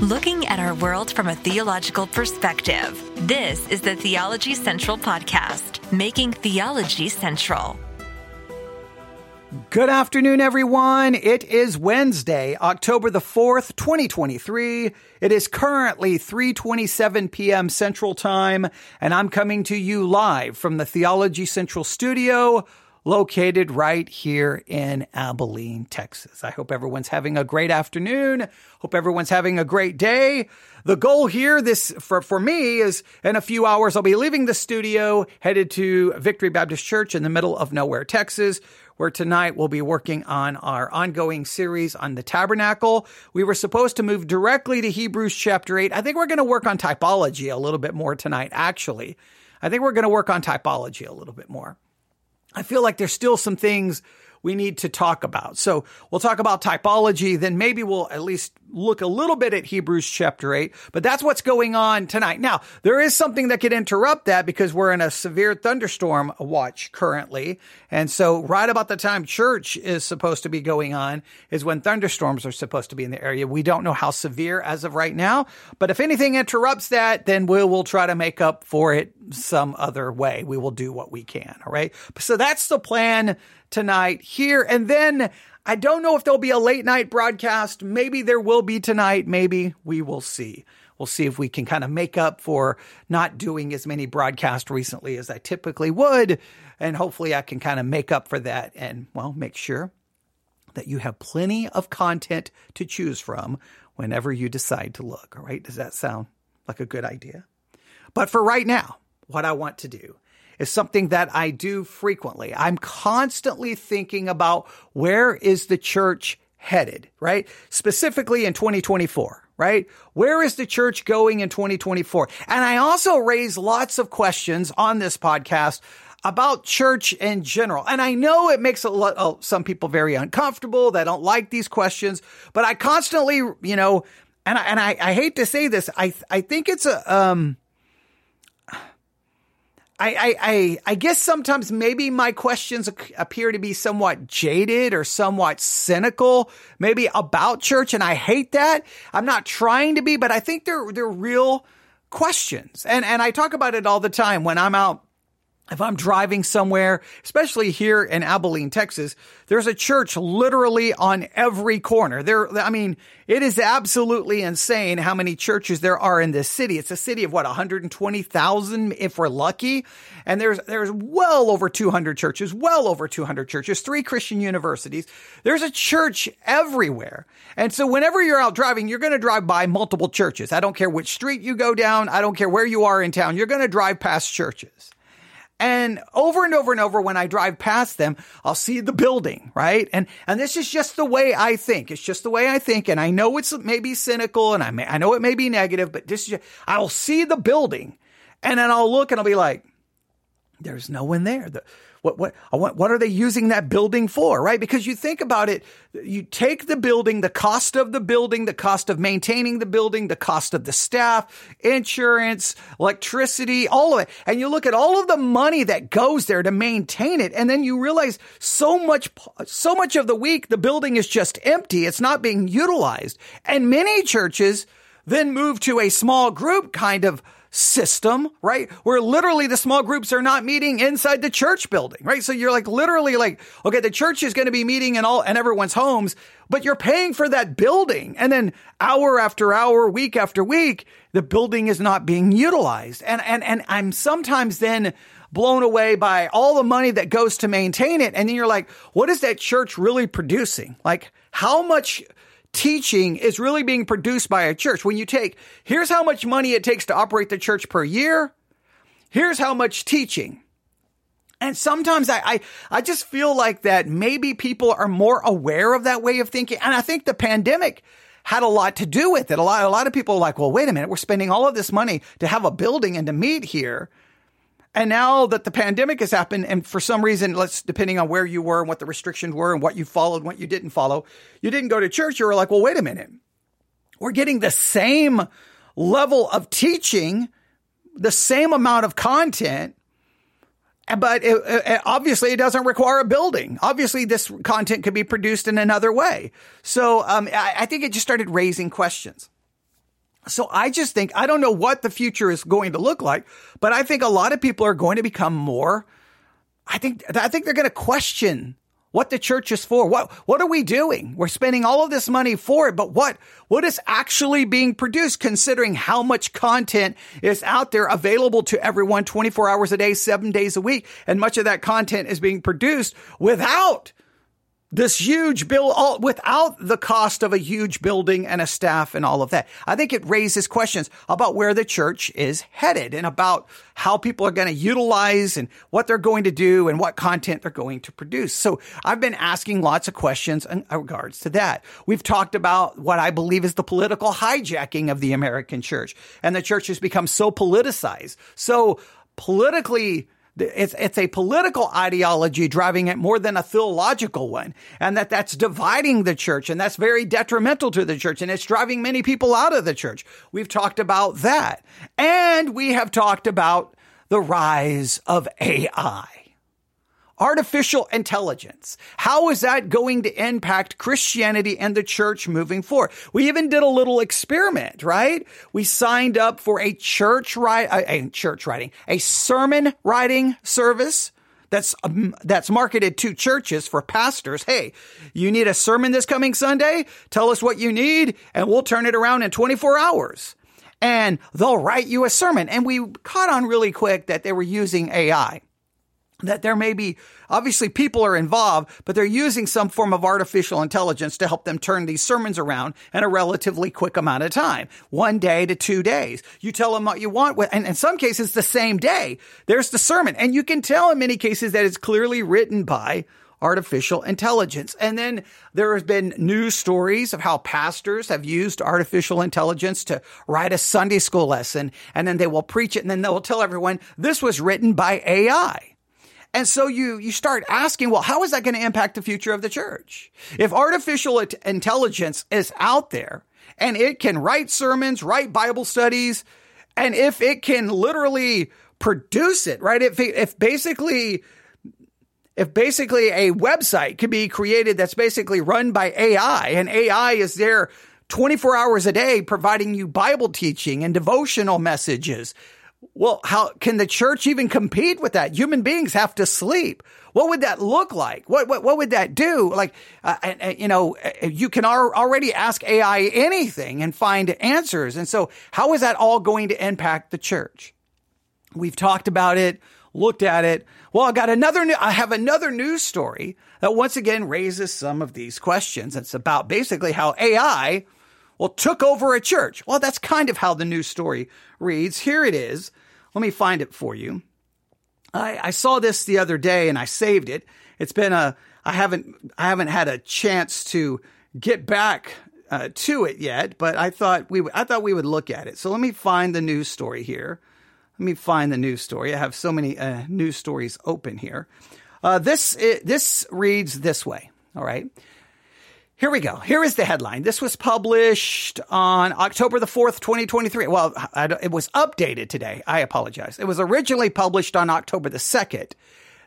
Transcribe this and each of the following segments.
looking at our world from a theological perspective. This is the Theology Central Podcast, making theology central. Good afternoon, everyone. It is Wednesday, October the 4th, 2023. It is currently 3.27 p.m. Central Time, and I'm coming to you live from the Theology Central studio located right here in Abilene, Texas. I hope everyone's having a great afternoon. Hope everyone's having a great day. The goal here, this for, for me is in a few hours, I'll be leaving the studio, headed to Victory Baptist Church in the middle of nowhere, Texas, where tonight we'll be working on our ongoing series on the tabernacle. We were supposed to move directly to Hebrews chapter 8. I think we're going to work on typology a little bit more tonight, actually. I think we're going to work on typology a little bit more. I feel like there's still some things we need to talk about. So we'll talk about typology, then maybe we'll at least look a little bit at Hebrews chapter 8, but that's what's going on tonight. Now, there is something that could interrupt that because we're in a severe thunderstorm watch currently. And so right about the time church is supposed to be going on is when thunderstorms are supposed to be in the area. We don't know how severe as of right now, but if anything interrupts that, then we will try to make up for it some other way. We will do what we can. All right. So that's the plan tonight here. And then I don't know if there'll be a late night broadcast. Maybe there will be tonight. Maybe we will see. We'll see if we can kind of make up for not doing as many broadcasts recently as I typically would. And hopefully I can kind of make up for that and, well, make sure that you have plenty of content to choose from whenever you decide to look. All right. Does that sound like a good idea? But for right now, what I want to do is something that I do frequently. I'm constantly thinking about where is the church headed, right? Specifically in 2024 right? Where is the church going in 2024? And I also raise lots of questions on this podcast about church in general. And I know it makes a lot, oh, some people very uncomfortable. They don't like these questions, but I constantly, you know, and I, and I, I hate to say this. I, I think it's a, um, I, I, I, I guess sometimes maybe my questions appear to be somewhat jaded or somewhat cynical, maybe about church. And I hate that. I'm not trying to be, but I think they're, they're real questions. And, and I talk about it all the time when I'm out if I'm driving somewhere, especially here in Abilene, Texas, there's a church literally on every corner. There, I mean, it is absolutely insane how many churches there are in this city. It's a city of what, 120,000 if we're lucky. And there's, there's well over 200 churches, well over 200 churches, three Christian universities. There's a church everywhere. And so whenever you're out driving, you're going to drive by multiple churches. I don't care which street you go down. I don't care where you are in town. You're going to drive past churches. And over and over and over, when I drive past them, I'll see the building, right? And, and this is just the way I think. It's just the way I think. And I know it's maybe cynical and I may, I know it may be negative, but this is, I'll see the building and then I'll look and I'll be like, there's no one there. The, what, what, what are they using that building for? Right? Because you think about it, you take the building, the cost of the building, the cost of maintaining the building, the cost of the staff, insurance, electricity, all of it. And you look at all of the money that goes there to maintain it. And then you realize so much, so much of the week, the building is just empty. It's not being utilized. And many churches then move to a small group kind of system, right? Where literally the small groups are not meeting inside the church building, right? So you're like literally like, okay, the church is going to be meeting in all, in everyone's homes, but you're paying for that building. And then hour after hour, week after week, the building is not being utilized. And, and, and I'm sometimes then blown away by all the money that goes to maintain it. And then you're like, what is that church really producing? Like, how much teaching is really being produced by a church. When you take, here's how much money it takes to operate the church per year. Here's how much teaching. And sometimes I, I, I just feel like that maybe people are more aware of that way of thinking. And I think the pandemic had a lot to do with it. A lot, a lot of people are like, well, wait a minute. We're spending all of this money to have a building and to meet here. And now that the pandemic has happened, and for some reason, let's depending on where you were and what the restrictions were and what you followed, what you didn't follow, you didn't go to church. You were like, well, wait a minute. We're getting the same level of teaching, the same amount of content, but it, it, obviously it doesn't require a building. Obviously, this content could be produced in another way. So um, I, I think it just started raising questions. So I just think, I don't know what the future is going to look like, but I think a lot of people are going to become more, I think, I think they're going to question what the church is for. What, what are we doing? We're spending all of this money for it, but what, what is actually being produced considering how much content is out there available to everyone 24 hours a day, seven days a week. And much of that content is being produced without this huge bill all, without the cost of a huge building and a staff and all of that. I think it raises questions about where the church is headed and about how people are going to utilize and what they're going to do and what content they're going to produce. So I've been asking lots of questions in regards to that. We've talked about what I believe is the political hijacking of the American church and the church has become so politicized, so politically it's, it's a political ideology driving it more than a theological one. And that that's dividing the church. And that's very detrimental to the church. And it's driving many people out of the church. We've talked about that. And we have talked about the rise of AI artificial intelligence. How is that going to impact Christianity and the church moving forward? We even did a little experiment, right? We signed up for a church write, a church writing, a sermon writing service that's um, that's marketed to churches for pastors. Hey, you need a sermon this coming Sunday? Tell us what you need and we'll turn it around in 24 hours. And they'll write you a sermon. And we caught on really quick that they were using AI that there may be obviously people are involved, but they're using some form of artificial intelligence to help them turn these sermons around in a relatively quick amount of time, one day to two days. You tell them what you want, and in some cases, the same day. There's the sermon, and you can tell in many cases that it's clearly written by artificial intelligence. And then there has been news stories of how pastors have used artificial intelligence to write a Sunday school lesson, and then they will preach it, and then they'll tell everyone this was written by AI. And so you, you start asking, well, how is that going to impact the future of the church? If artificial intelligence is out there and it can write sermons, write Bible studies, and if it can literally produce it, right? If, if basically, if basically a website could be created that's basically run by AI and AI is there 24 hours a day providing you Bible teaching and devotional messages, well, how can the church even compete with that? Human beings have to sleep. What would that look like? What what, what would that do? Like, uh, uh, you know, uh, you can al- already ask AI anything and find answers. And so, how is that all going to impact the church? We've talked about it, looked at it. Well, I got another. New, I have another news story that once again raises some of these questions. It's about basically how AI well, took over a church. Well, that's kind of how the news story reads. Here it is. Let me find it for you. I, I saw this the other day and I saved it. It's been a, I haven't, I haven't had a chance to get back uh, to it yet, but I thought we, I thought we would look at it. So let me find the news story here. Let me find the news story. I have so many uh, news stories open here. Uh, this, it, this reads this way. All right. Here we go. Here is the headline. This was published on October the 4th, 2023. Well, it was updated today. I apologize. It was originally published on October the 2nd.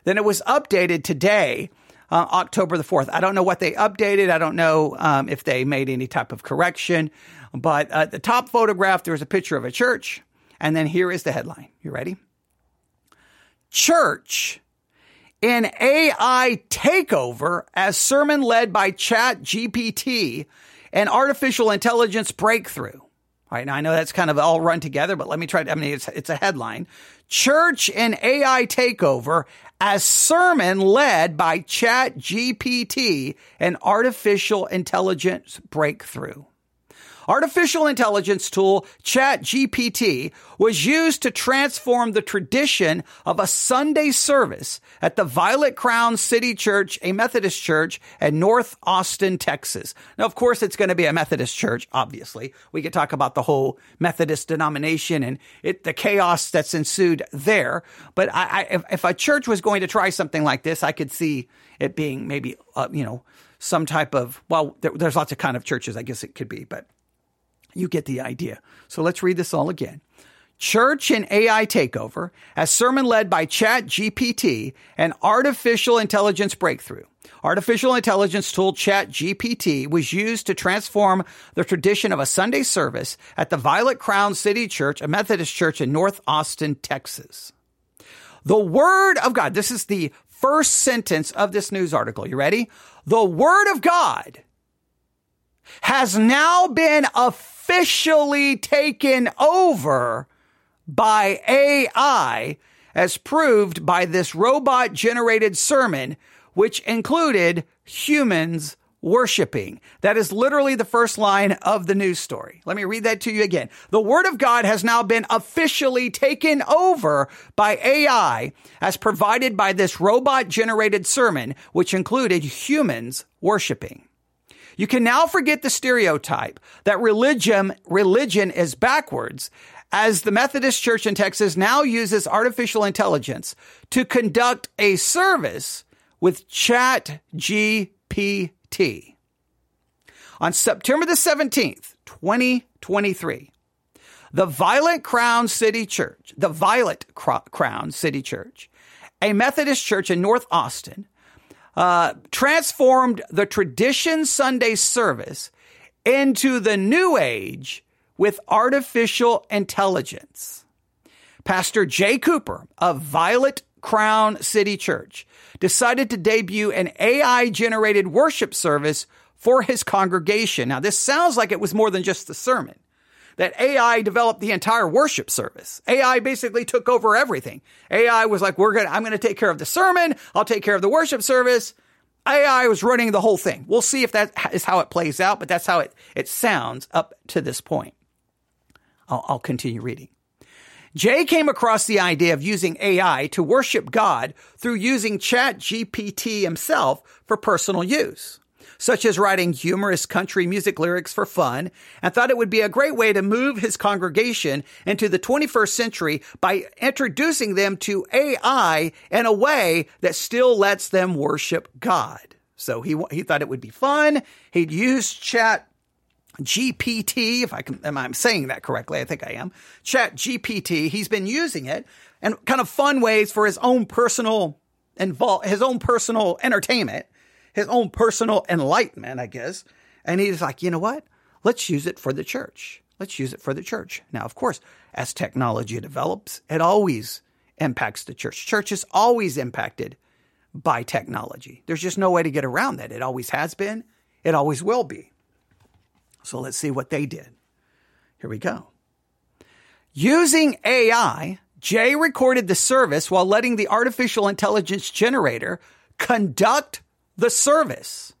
Then it was updated today, uh, October the 4th. I don't know what they updated. I don't know um, if they made any type of correction. But uh, the top photograph, there's a picture of a church. And then here is the headline. You ready? Church in AI takeover as sermon led by Chat GPT and artificial intelligence breakthrough. All right. Now I know that's kind of all run together, but let me try to, I mean, it's, it's a headline. Church and AI takeover as sermon led by Chat GPT and artificial intelligence breakthrough. Artificial intelligence tool ChatGPT was used to transform the tradition of a Sunday service at the Violet Crown City Church, a Methodist church in North Austin, Texas. Now, of course, it's going to be a Methodist church, obviously. We could talk about the whole Methodist denomination and it, the chaos that's ensued there. But I, I, if, if, a church was going to try something like this, I could see it being maybe, uh, you know, some type of, well, there, there's lots of kind of churches, I guess it could be, but you get the idea. So let's read this all again. Church and AI Takeover, a sermon led by Chat GPT, and Artificial Intelligence Breakthrough. Artificial intelligence tool Chat GPT was used to transform the tradition of a Sunday service at the Violet Crown City Church, a Methodist church in North Austin, Texas. The Word of God, this is the first sentence of this news article. You ready? The Word of God has now been officially taken over by AI as proved by this robot generated sermon, which included humans worshiping. That is literally the first line of the news story. Let me read that to you again. The word of God has now been officially taken over by AI as provided by this robot generated sermon, which included humans worshiping. You can now forget the stereotype that religion, religion is backwards as the Methodist Church in Texas now uses artificial intelligence to conduct a service with Chat GPT. On September the 17th, 2023, the Violet Crown City Church, the Violet Crown City Church, a Methodist church in North Austin, uh, transformed the tradition Sunday service into the new age with artificial intelligence. Pastor Jay Cooper of Violet Crown City Church decided to debut an AI generated worship service for his congregation. Now, this sounds like it was more than just the sermon. That AI developed the entire worship service. AI basically took over everything. AI was like, we're going to, I'm going to take care of the sermon. I'll take care of the worship service. AI was running the whole thing. We'll see if that is how it plays out, but that's how it, it sounds up to this point. I'll, I'll continue reading. Jay came across the idea of using AI to worship God through using Chat GPT himself for personal use, such as writing humorous country music lyrics for fun, and thought it would be a great way to move his congregation into the 21st century by introducing them to AI in a way that still lets them worship God. So he, he thought it would be fun. He'd use Chat GPT, if I can, am I saying that correctly? I think I am. Chat GPT. He's been using it and kind of fun ways for his own personal involve, his own personal entertainment, his own personal enlightenment, I guess. And he's like, you know what? Let's use it for the church. Let's use it for the church. Now, of course, as technology develops, it always impacts the church. Church is always impacted by technology. There's just no way to get around that. It always has been. It always will be. So let's see what they did. Here we go. Using AI, Jay recorded the service while letting the artificial intelligence generator conduct the service.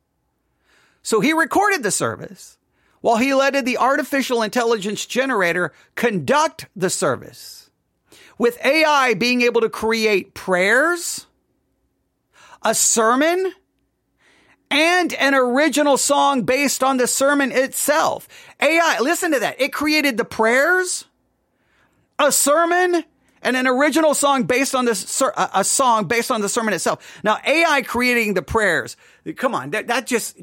So he recorded the service while he letted the artificial intelligence generator conduct the service. With AI being able to create prayers, a sermon, and an original song based on the sermon itself. AI, listen to that. It created the prayers, a sermon, and an original song based on this, a song based on the sermon itself. Now, AI creating the prayers. Come on. That, that just,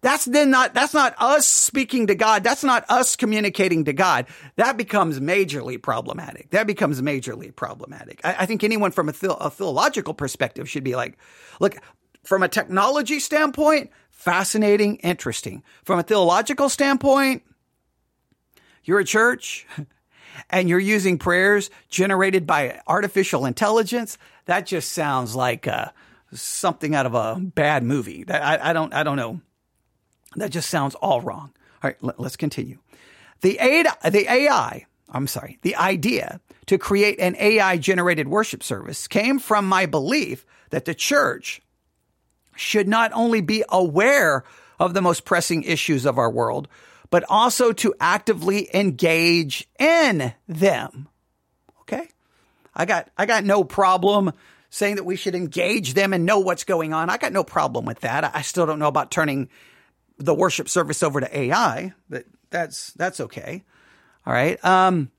that's then not, that's not us speaking to God. That's not us communicating to God. That becomes majorly problematic. That becomes majorly problematic. I, I think anyone from a, the, a theological perspective should be like, look, from a technology standpoint, fascinating, interesting. From a theological standpoint, you're a church and you're using prayers generated by artificial intelligence. That just sounds like uh, something out of a bad movie. I, I don't, I don't know. That just sounds all wrong. All right, let, let's continue. The AI, the AI, I'm sorry, the idea to create an AI generated worship service came from my belief that the church should not only be aware of the most pressing issues of our world, but also to actively engage in them. Okay? I got, I got no problem saying that we should engage them and know what's going on. I got no problem with that. I still don't know about turning the worship service over to AI, but that's, that's okay. All right. Um,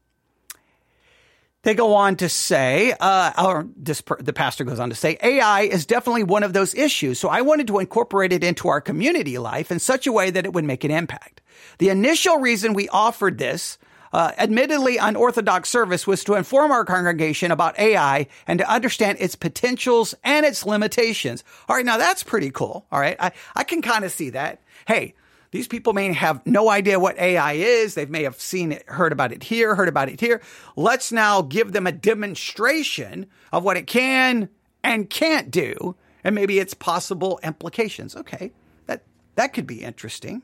they go on to say, uh, or this, the pastor goes on to say, AI is definitely one of those issues. So I wanted to incorporate it into our community life in such a way that it would make an impact. The initial reason we offered this uh, admittedly unorthodox service was to inform our congregation about AI and to understand its potentials and its limitations. All right, now that's pretty cool. All right, I, I can kind of see that. Hey, these people may have no idea what AI is. They may have seen it, heard about it here, heard about it here. Let's now give them a demonstration of what it can and can't do, and maybe its possible implications. Okay, that that could be interesting.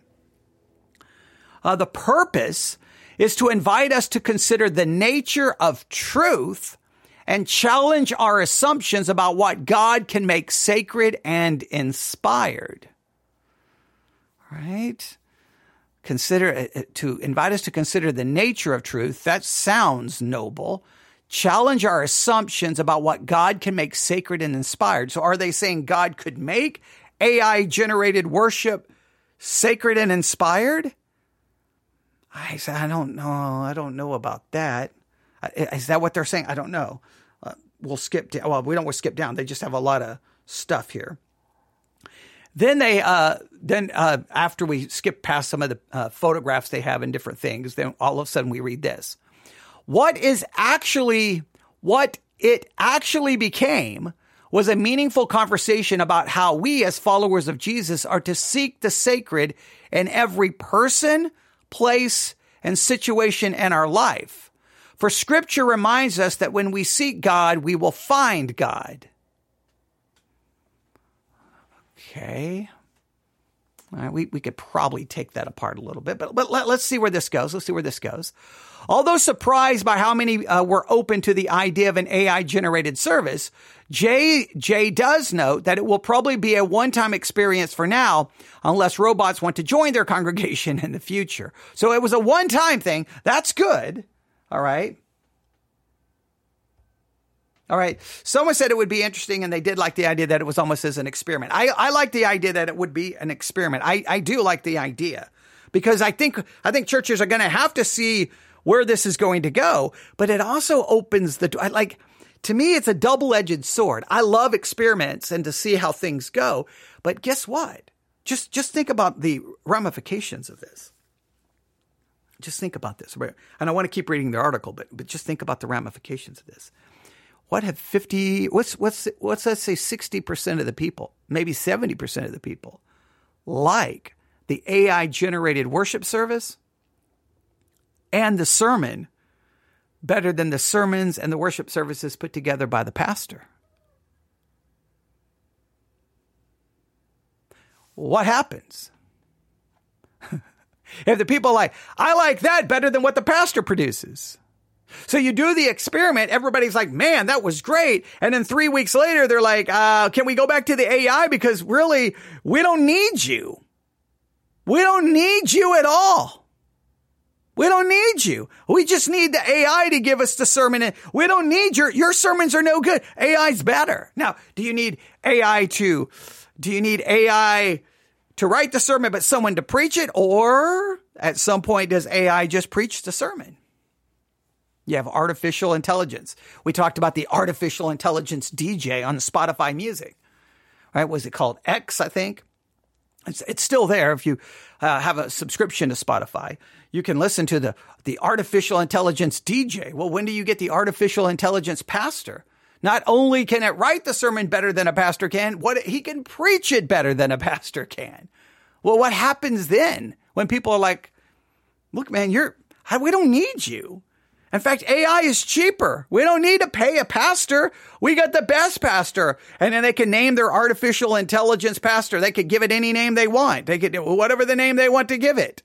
Uh, the purpose is to invite us to consider the nature of truth and challenge our assumptions about what God can make sacred and inspired. Right? Consider uh, uh, to invite us to consider the nature of truth. That sounds noble. Challenge our assumptions about what God can make sacred and inspired. So are they saying God could make AI generated worship sacred and inspired? I said, I don't know. I don't know about that. Is that what they're saying? I don't know. Uh, we'll skip down. Well, we don't want to skip down. They just have a lot of stuff here. Then they, uh, then uh, after we skip past some of the uh, photographs they have and different things, then all of a sudden we read this. What is actually, what it actually became was a meaningful conversation about how we as followers of Jesus are to seek the sacred in every person, place, and situation in our life. For scripture reminds us that when we seek God, we will find God. Okay. we, we could probably take that apart a little bit, but, but let, us see where this goes. Let's see where this goes. Although surprised by how many uh, were open to the idea of an AI generated service, Jay, Jay does note that it will probably be a one time experience for now, unless robots want to join their congregation in the future. So it was a one time thing. That's good. All right. All right. Someone said it would be interesting, and they did like the idea that it was almost as an experiment. I, I like the idea that it would be an experiment. I, I do like the idea because I think I think churches are going to have to see where this is going to go, but it also opens the door. Like, to me, it's a double edged sword. I love experiments and to see how things go. But guess what? Just, just think about the ramifications of this. Just think about this. And I want to keep reading the article, but, but just think about the ramifications of this. What have 50, what's, what's, what's let's say 60% of the people, maybe 70% of the people like the AI generated worship service? and the sermon better than the sermons and the worship services put together by the pastor. What happens? if the people like, I like that better than what the pastor produces. So you do the experiment, everybody's like, man, that was great. And then three weeks later, they're like, uh, can we go back to the AI? Because really, we don't need you. We don't need you at all. We don't need you. We just need the AI to give us the sermon. We don't need your, your sermons are no good. AI's better. Now, do you need AI to, do you need AI to write the sermon, but someone to preach it? Or at some point, does AI just preach the sermon? You have artificial intelligence. We talked about the artificial intelligence DJ on Spotify music, right? Was it called X, I think? It's, it's still there if you uh, have a subscription to Spotify. You can listen to the, the artificial intelligence DJ. Well, when do you get the artificial intelligence pastor? Not only can it write the sermon better than a pastor can, what he can preach it better than a pastor can. Well, what happens then when people are like, look, man, you're, we don't need you. In fact, AI is cheaper. We don't need to pay a pastor. We got the best pastor. And then they can name their artificial intelligence pastor. They could give it any name they want. They could, whatever the name they want to give it.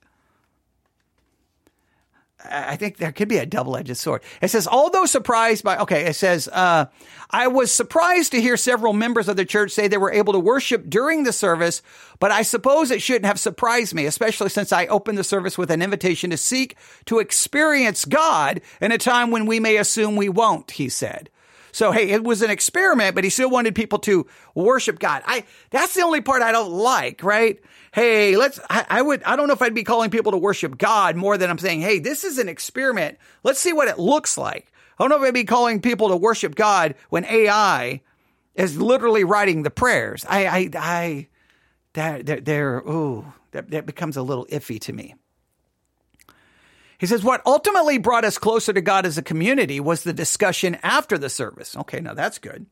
I think there could be a double-edged sword. It says, although surprised by, okay, it says, uh, I was surprised to hear several members of the church say they were able to worship during the service, but I suppose it shouldn't have surprised me, especially since I opened the service with an invitation to seek to experience God in a time when we may assume we won't, he said. So, hey, it was an experiment, but he still wanted people to worship God. I, that's the only part I don't like, right? Hey, let's, I, I would, I don't know if I'd be calling people to worship God more than I'm saying, hey, this is an experiment. Let's see what it looks like. I don't know if I'd be calling people to worship God when AI is literally writing the prayers. I, I, I, that, they're, they're ooh, that, that becomes a little iffy to me. He says, what ultimately brought us closer to God as a community was the discussion after the service. Okay, now that's good.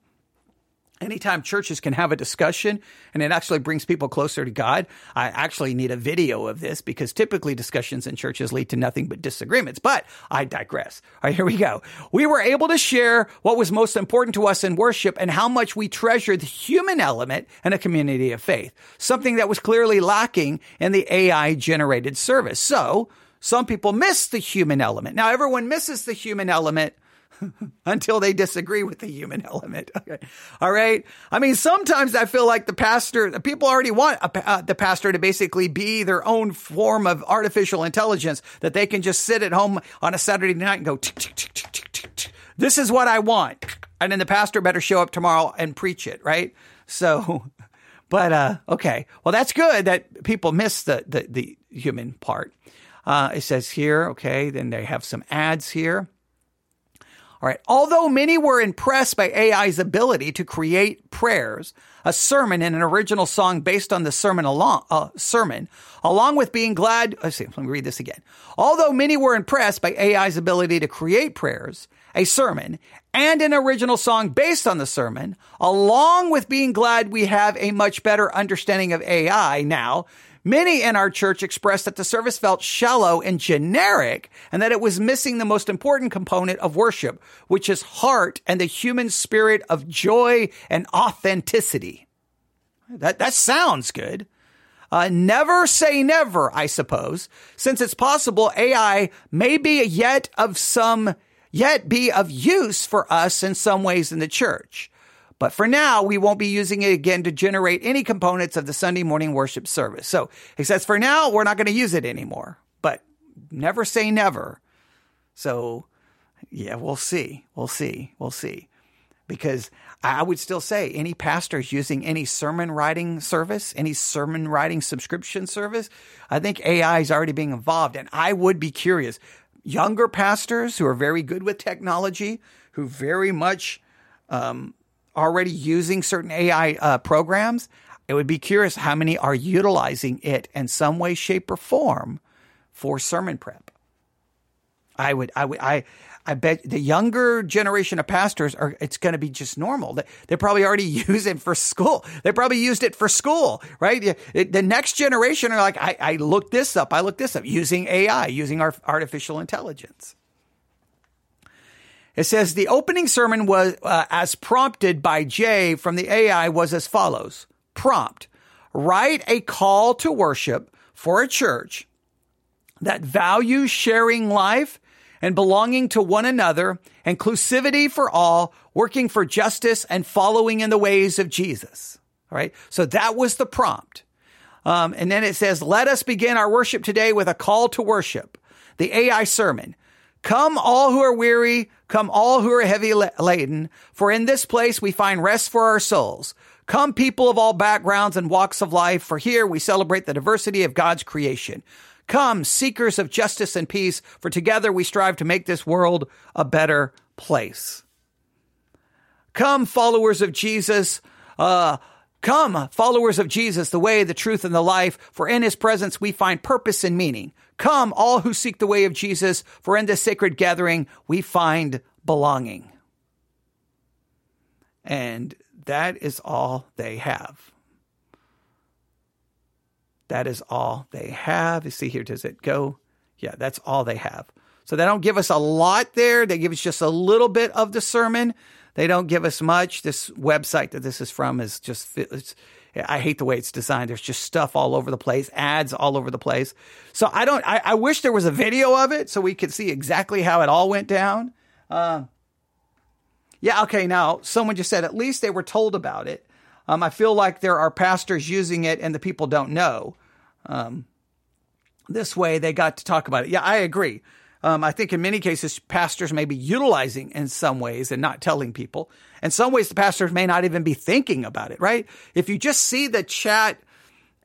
Anytime churches can have a discussion and it actually brings people closer to God, I actually need a video of this because typically discussions in churches lead to nothing but disagreements. But I digress. All right, here we go. We were able to share what was most important to us in worship and how much we treasure the human element in a community of faith, something that was clearly lacking in the AI generated service. So some people miss the human element. Now everyone misses the human element until they disagree with the human element. Okay. All right. I mean, sometimes I feel like the pastor, the people already want a, uh, the pastor to basically be their own form of artificial intelligence that they can just sit at home on a Saturday night and go, this is what I want. And then the pastor better show up tomorrow and preach it. Right. So, but, uh, okay. Well, that's good that people miss the, the, the human part. Uh, it says here, okay, then they have some ads here. All right. Although many were impressed by AI's ability to create prayers, a sermon, and an original song based on the sermon along, uh, sermon, along with being glad. Let's see. Let me read this again. Although many were impressed by AI's ability to create prayers, a sermon, and an original song based on the sermon, along with being glad we have a much better understanding of AI now, Many in our church expressed that the service felt shallow and generic and that it was missing the most important component of worship, which is heart and the human spirit of joy and authenticity. That, that sounds good. Uh, never say never, I suppose, since it's possible AI may be yet of some, yet be of use for us in some ways in the church. But for now, we won't be using it again to generate any components of the Sunday morning worship service. So he says, for now, we're not going to use it anymore, but never say never. So yeah, we'll see. We'll see. We'll see. Because I would still say any pastors using any sermon writing service, any sermon writing subscription service, I think AI is already being involved. And I would be curious. Younger pastors who are very good with technology, who very much um, already using certain AI uh, programs, it would be curious how many are utilizing it in some way, shape, or form for sermon prep. I would, I would, I, I bet the younger generation of pastors are, it's going to be just normal. They, probably already use it for school. They probably used it for school, right? The next generation are like, I, I looked this up. I looked this up using AI, using our artificial intelligence. It says the opening sermon was uh, as prompted by Jay from the AI was as follows. Prompt. Write a call to worship for a church that values sharing life and belonging to one another, inclusivity for all, working for justice and following in the ways of Jesus. All right. So that was the prompt. Um, and then it says, let us begin our worship today with a call to worship. The AI sermon. Come all who are weary, come all who are heavy laden, for in this place we find rest for our souls. Come people of all backgrounds and walks of life, for here we celebrate the diversity of God's creation. Come, seekers of justice and peace, for together we strive to make this world a better place. Come, followers of Jesus, uh, Come, followers of Jesus, the way, the truth, and the life, for in his presence we find purpose and meaning. Come, all who seek the way of Jesus, for in this sacred gathering we find belonging. And that is all they have. That is all they have. You see here, does it go? Yeah, that's all they have. So they don't give us a lot there. They give us just a little bit of the sermon. They don't give us much. This website that this is from is just, I hate the way it's designed. There's just stuff all over the place, ads all over the place. So I don't, I, I wish there was a video of it so we could see exactly how it all went down. Uh, yeah, okay. Now, someone just said at least they were told about it. Um, I feel like there are pastors using it and the people don't know. Um, this way they got to talk about it. Yeah, I agree. Um, I think in many cases, pastors may be utilizing in some ways and not telling people. In some ways, the pastors may not even be thinking about it, right? If you just see the chat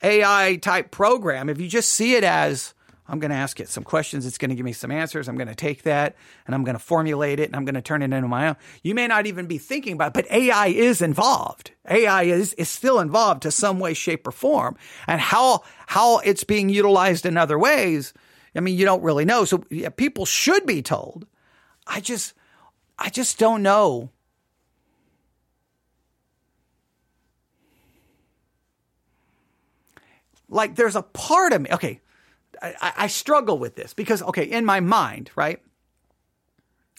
AI type program, if you just see it as, I'm going to ask it some questions. It's going to give me some answers. I'm going to take that and I'm going to formulate it and I'm going to turn it into my own. You may not even be thinking about it, but AI is involved. AI is, is still involved to some way, shape or form. And how, how it's being utilized in other ways I mean, you don't really know. So yeah, people should be told. I just, I just don't know. Like there's a part of me. Okay. I, I struggle with this because, okay, in my mind, right?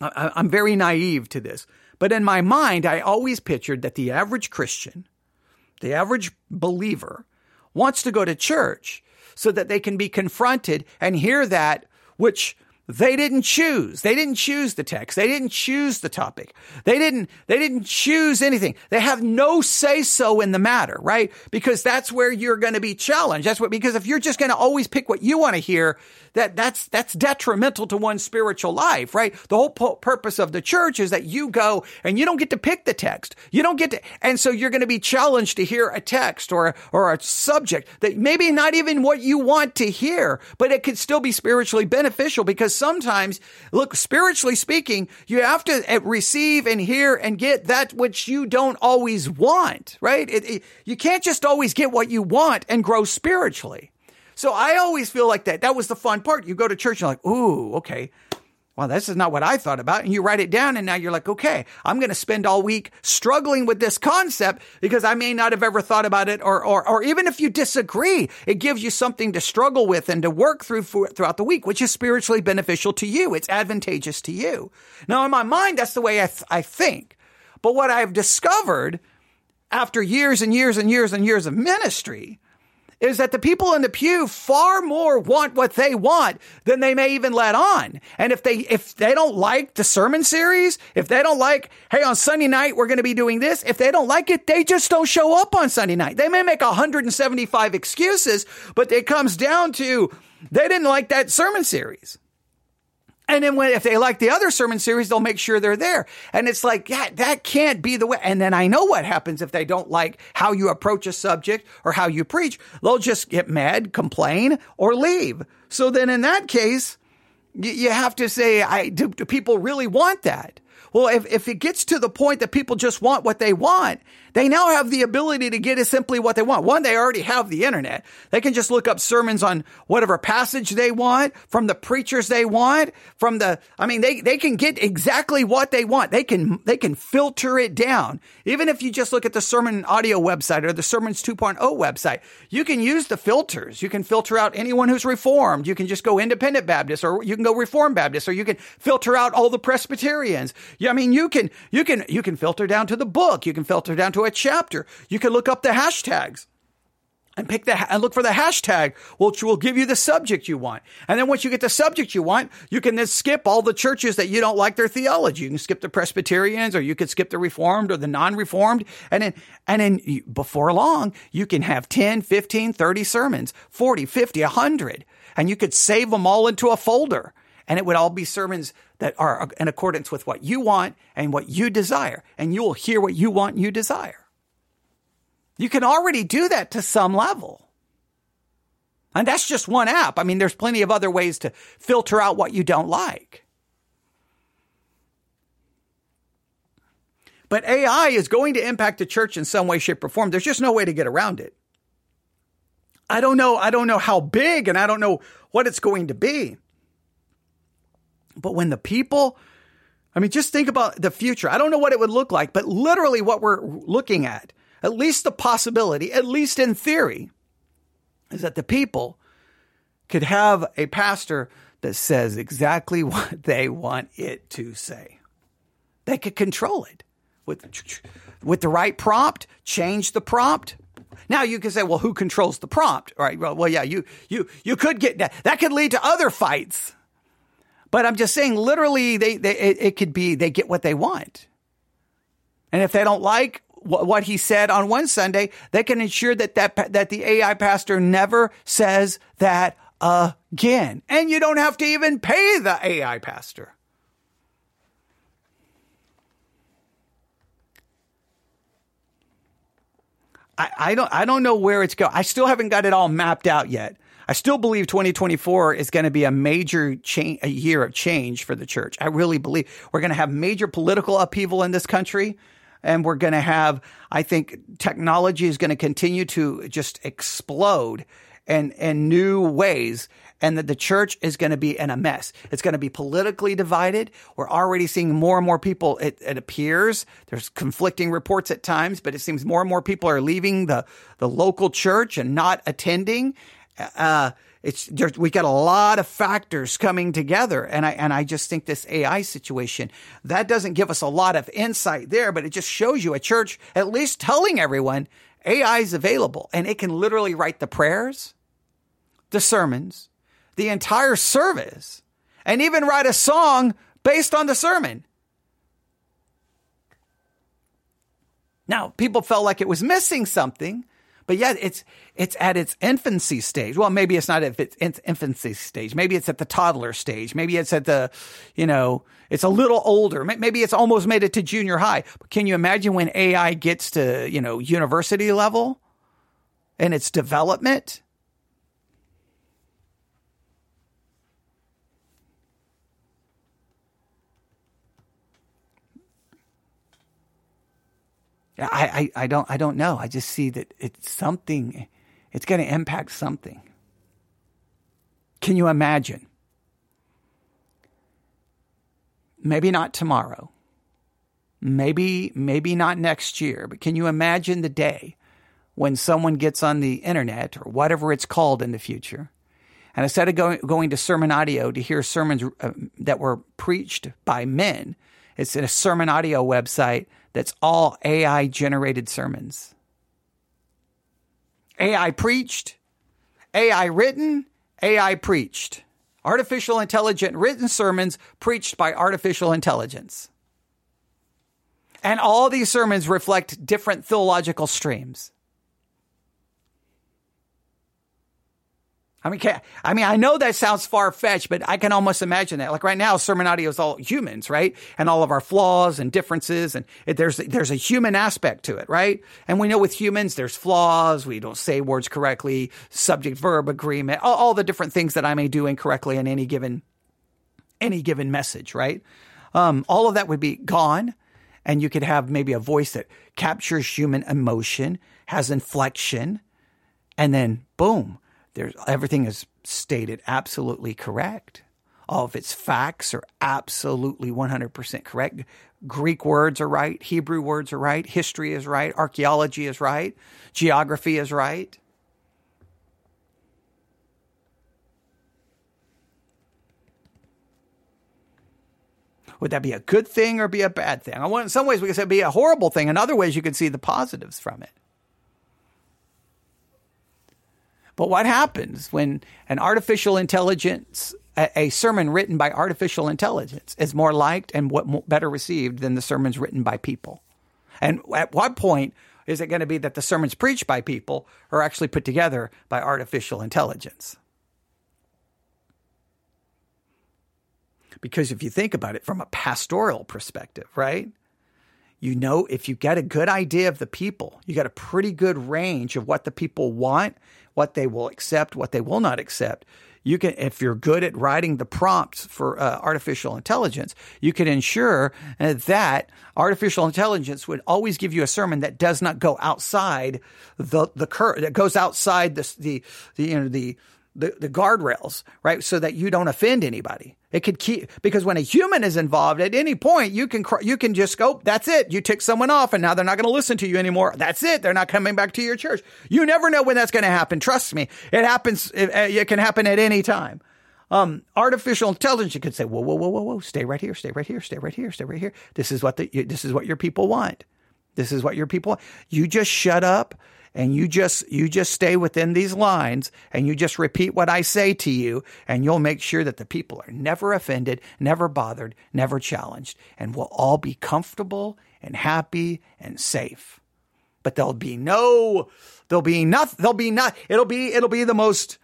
I, I'm very naive to this, but in my mind, I always pictured that the average Christian, the average believer, wants to go to church so that they can be confronted and hear that which they didn't choose. They didn't choose the text. They didn't choose the topic. They didn't, they didn't choose anything. They have no say so in the matter, right? Because that's where you're going to be challenged. That's what, because if you're just going to always pick what you want to hear, that that's that's detrimental to one's spiritual life, right? The whole purpose of the church is that you go and you don't get to pick the text. You don't get to, and so you're going to be challenged to hear a text or or a subject that maybe not even what you want to hear, but it could still be spiritually beneficial because sometimes, look, spiritually speaking, you have to eh, receive and hear and get that which you don't always want, right? It, it, you can't just always get what you want and grow spiritually. So I always feel like that. That was the fun part. You go to church and you're like, ooh, okay. Well, this is not what I thought about. And you write it down and now you're like, okay, I'm going to spend all week struggling with this concept because I may not have ever thought about it. Or, or, or even if you disagree, it gives you something to struggle with and to work through for, throughout the week, which is spiritually beneficial to you. It's advantageous to you. Now, in my mind, that's the way I, th- I think. But what I've discovered after years and years and years and years of ministry is that the people in the pew far more want what they want than they may even let on. And if they, if they don't like the sermon series, if they don't like, hey, on Sunday night, we're going to be doing this. If they don't like it, they just don't show up on Sunday night. They may make 175 excuses, but it comes down to they didn't like that sermon series. And then when, if they like the other sermon series, they'll make sure they're there. And it's like, yeah, that can't be the way. And then I know what happens if they don't like how you approach a subject or how you preach. They'll just get mad, complain, or leave. So then in that case, you, have to say, I, do, do people really want that? Well, if, if it gets to the point that people just want what they want, they now have the ability to get simply what they want. One, they already have the internet. They can just look up sermons on whatever passage they want from the preachers they want from the, I mean, they, they can get exactly what they want. They can, they can filter it down. Even if you just look at the sermon audio website or the sermons 2.0 website, you can use the filters. You can filter out anyone who's reformed. You can just go independent Baptist or you can go reformed Baptist or you can filter out all the Presbyterians. Yeah, I mean, you can, you can, you can filter down to the book. You can filter down to a chapter. You can look up the hashtags and pick the and look for the hashtag which will give you the subject you want. And then once you get the subject you want, you can then skip all the churches that you don't like their theology. You can skip the Presbyterians or you could skip the Reformed or the non-Reformed. And then and then before long, you can have 10, 15, 30 sermons, 40, 50, 100, and you could save them all into a folder. And it would all be sermons that are in accordance with what you want and what you desire. And you will hear what you want and you desire. You can already do that to some level. And that's just one app. I mean, there's plenty of other ways to filter out what you don't like. But AI is going to impact the church in some way, shape, or form. There's just no way to get around it. I don't know. I don't know how big and I don't know what it's going to be. But when the people, I mean, just think about the future. I don't know what it would look like, but literally what we're looking at at least the possibility, at least in theory, is that the people could have a pastor that says exactly what they want it to say. They could control it with, with the right prompt, change the prompt. Now you can say, well, who controls the prompt? All right. Well, well, yeah, you, you, you could get that. That could lead to other fights. But I'm just saying, literally, they, they it, it could be they get what they want. And if they don't like what he said on one Sunday, they can ensure that that, that the AI pastor never says that again. And you don't have to even pay the AI pastor. I, I don't I don't know where it's going. I still haven't got it all mapped out yet. I still believe 2024 is going to be a major change, a year of change for the church. I really believe we're going to have major political upheaval in this country and we're going to have, I think technology is going to continue to just explode and, and new ways. and that the church is going to be in a mess. It's going to be politically divided. We're already seeing more and more people. It, it, appears there's conflicting reports at times, but it seems more and more people are leaving the the local church and not attending. Uh, it's we got a lot of factors coming together, and I and I just think this AI situation that doesn't give us a lot of insight there, but it just shows you a church at least telling everyone AI is available and it can literally write the prayers, the sermons, the entire service, and even write a song based on the sermon. Now, people felt like it was missing something, but yet it's it's at its infancy stage. Well, maybe it's not at its infancy stage. Maybe it's at the toddler stage. Maybe it's at the, you know, it's a little older. Maybe it's almost made it to junior high. But can you imagine when AI gets to, you know, university level and its development? I, I, I don't I don't know. I just see that it's something it's going to impact something. Can you imagine? Maybe not tomorrow. Maybe maybe not next year, but can you imagine the day when someone gets on the internet or whatever it's called in the future and instead of going, going to sermon audio to hear sermons uh, that were preached by men, it's a sermon audio website that's all AI generated sermons. AI preached, AI written, AI preached. Artificial intelligent written sermons preached by artificial intelligence. And all these sermons reflect different theological streams. I mean, can, I mean, I know that sounds far fetched, but I can almost imagine that. Like right now, sermon audio is all humans, right? And all of our flaws and differences, and it, there's there's a human aspect to it, right? And we know with humans, there's flaws. We don't say words correctly, subject verb agreement, all, all the different things that I may do incorrectly in any given any given message, right? Um, all of that would be gone, and you could have maybe a voice that captures human emotion, has inflection, and then boom there's, everything is stated absolutely correct. All of its facts are absolutely 100% correct. Greek words are right. Hebrew words are right. History is right. Archaeology is right. Geography is right. Would that be a good thing or be a bad thing? In some ways, we could say it'd be a horrible thing. In other ways, you could see the positives from it. But what happens when an artificial intelligence, a, a sermon written by artificial intelligence, is more liked and what better received than the sermons written by people? And at what point is it going to be that the sermons preached by people are actually put together by artificial intelligence? Because if you think about it from a pastoral perspective, right? You know, if you get a good idea of the people, you got a pretty good range of what the people want what they will accept, what they will not accept. You can, if you're good at writing the prompts for uh, artificial intelligence, you can ensure uh, that artificial intelligence would always give you a sermon that does not go outside the the curve, that goes outside the the, the you know the the, the guardrails, right? So that you don't offend anybody. It could keep because when a human is involved at any point, you can you can just go. That's it. You tick someone off, and now they're not going to listen to you anymore. That's it. They're not coming back to your church. You never know when that's going to happen. Trust me, it happens. It, it can happen at any time. Um, artificial intelligence you could say, "Whoa, whoa, whoa, whoa, whoa! Stay right here. Stay right here. Stay right here. Stay right here. This is what the this is what your people want. This is what your people want. You just shut up." And you just you just stay within these lines and you just repeat what I say to you and you'll make sure that the people are never offended, never bothered, never challenged and we'll all be comfortable and happy and safe. But there'll be no there'll be nothing there'll be not it'll be it'll be the most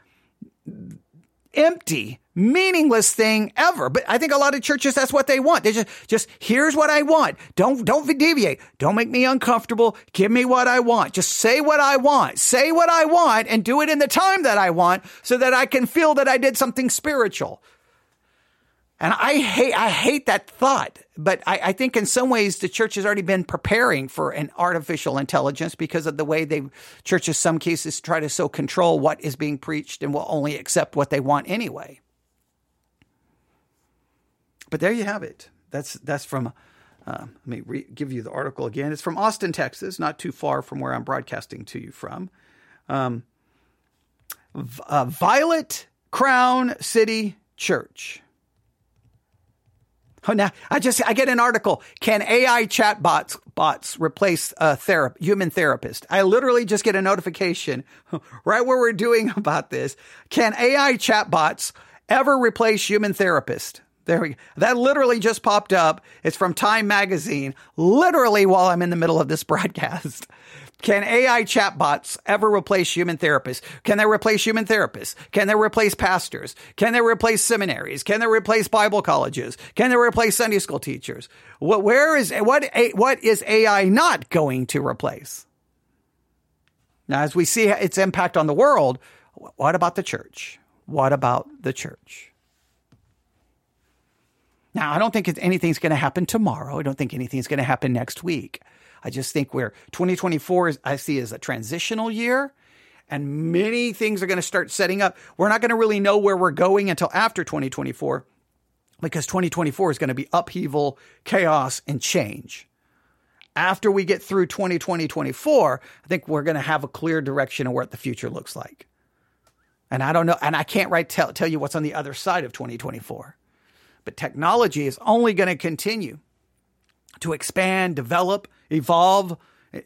empty meaningless thing ever. But I think a lot of churches, that's what they want. They just, just, here's what I want. Don't, don't deviate. Don't make me uncomfortable. Give me what I want. Just say what I want. Say what I want and do it in the time that I want so that I can feel that I did something spiritual. And I hate, I hate that thought, but I, I, think in some ways the church has already been preparing for an artificial intelligence because of the way they, churches, some cases try to so control what is being preached and will only accept what they want anyway. But there you have it. That's, that's from, uh, let me re- give you the article again. It's from Austin, Texas, not too far from where I'm broadcasting to you from. Um, uh, Violet Crown City Church. Oh, now I just I get an article. Can AI chatbots bots replace a therap- human therapist? I literally just get a notification right where we're doing about this. Can AI chatbots ever replace human therapist? There we go. That literally just popped up. It's from Time Magazine, literally while I'm in the middle of this broadcast. Can AI chatbots ever replace human therapists? Can they replace human therapists? Can they replace pastors? Can they replace seminaries? Can they replace Bible colleges? Can they replace Sunday school teachers? What, where is, what, what is AI not going to replace? Now, as we see its impact on the world, what about the church? What about the church? Now, I don't think anything's going to happen tomorrow. I don't think anything's going to happen next week. I just think where 2024 is, I see as a transitional year and many things are going to start setting up. We're not going to really know where we're going until after 2024 because 2024 is going to be upheaval, chaos, and change. After we get through 2020, 24, I think we're going to have a clear direction of what the future looks like. And I don't know, and I can't right tell, tell you what's on the other side of 2024. But technology is only going to continue to expand, develop, evolve,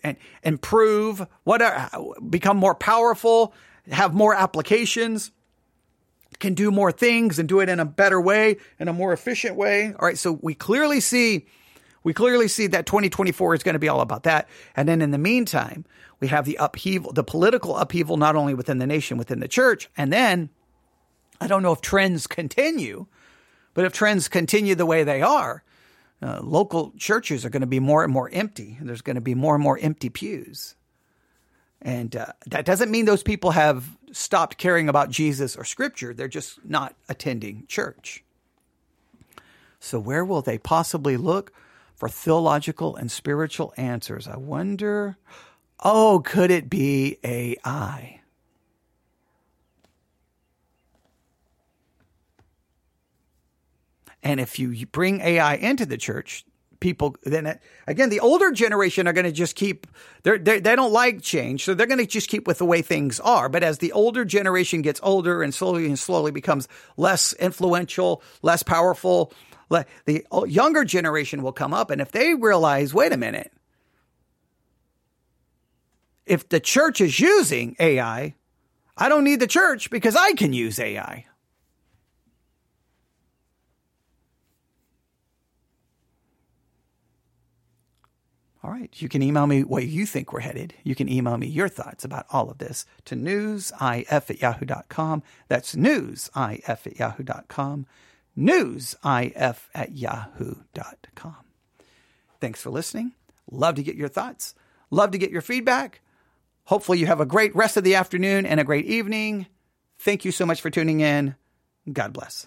and improve, whatever, uh, become more powerful, have more applications, can do more things and do it in a better way, in a more efficient way. All right. So we clearly see, we clearly see that 2024 is going to be all about that. And then in the meantime, we have the upheaval, the political upheaval, not only within the nation, within the church. And then I don't know if trends continue, but if trends continue the way they are, uh, local churches are going to be more and more empty. There's going to be more and more empty pews. And uh, that doesn't mean those people have stopped caring about Jesus or scripture. They're just not attending church. So, where will they possibly look for theological and spiritual answers? I wonder. Oh, could it be AI? And if you bring AI into the church, people then it, again the older generation are going to just keep they're, they're, they do not like change so they're going to just keep with the way things are. But as the older generation gets older and slowly and slowly becomes less influential less powerful the younger generation will come up and if they realize wait a minute. If the church is using ai i don't need the church because i can use ai All right. You can email me where you think we're headed. You can email me your thoughts about all of this to newsif at yahoo.com. That's newsif at yahoo.com. Newsif at yahoo.com. Thanks for listening. Love to get your thoughts. Love to get your feedback. Hopefully, you have a great rest of the afternoon and a great evening. Thank you so much for tuning in. God bless.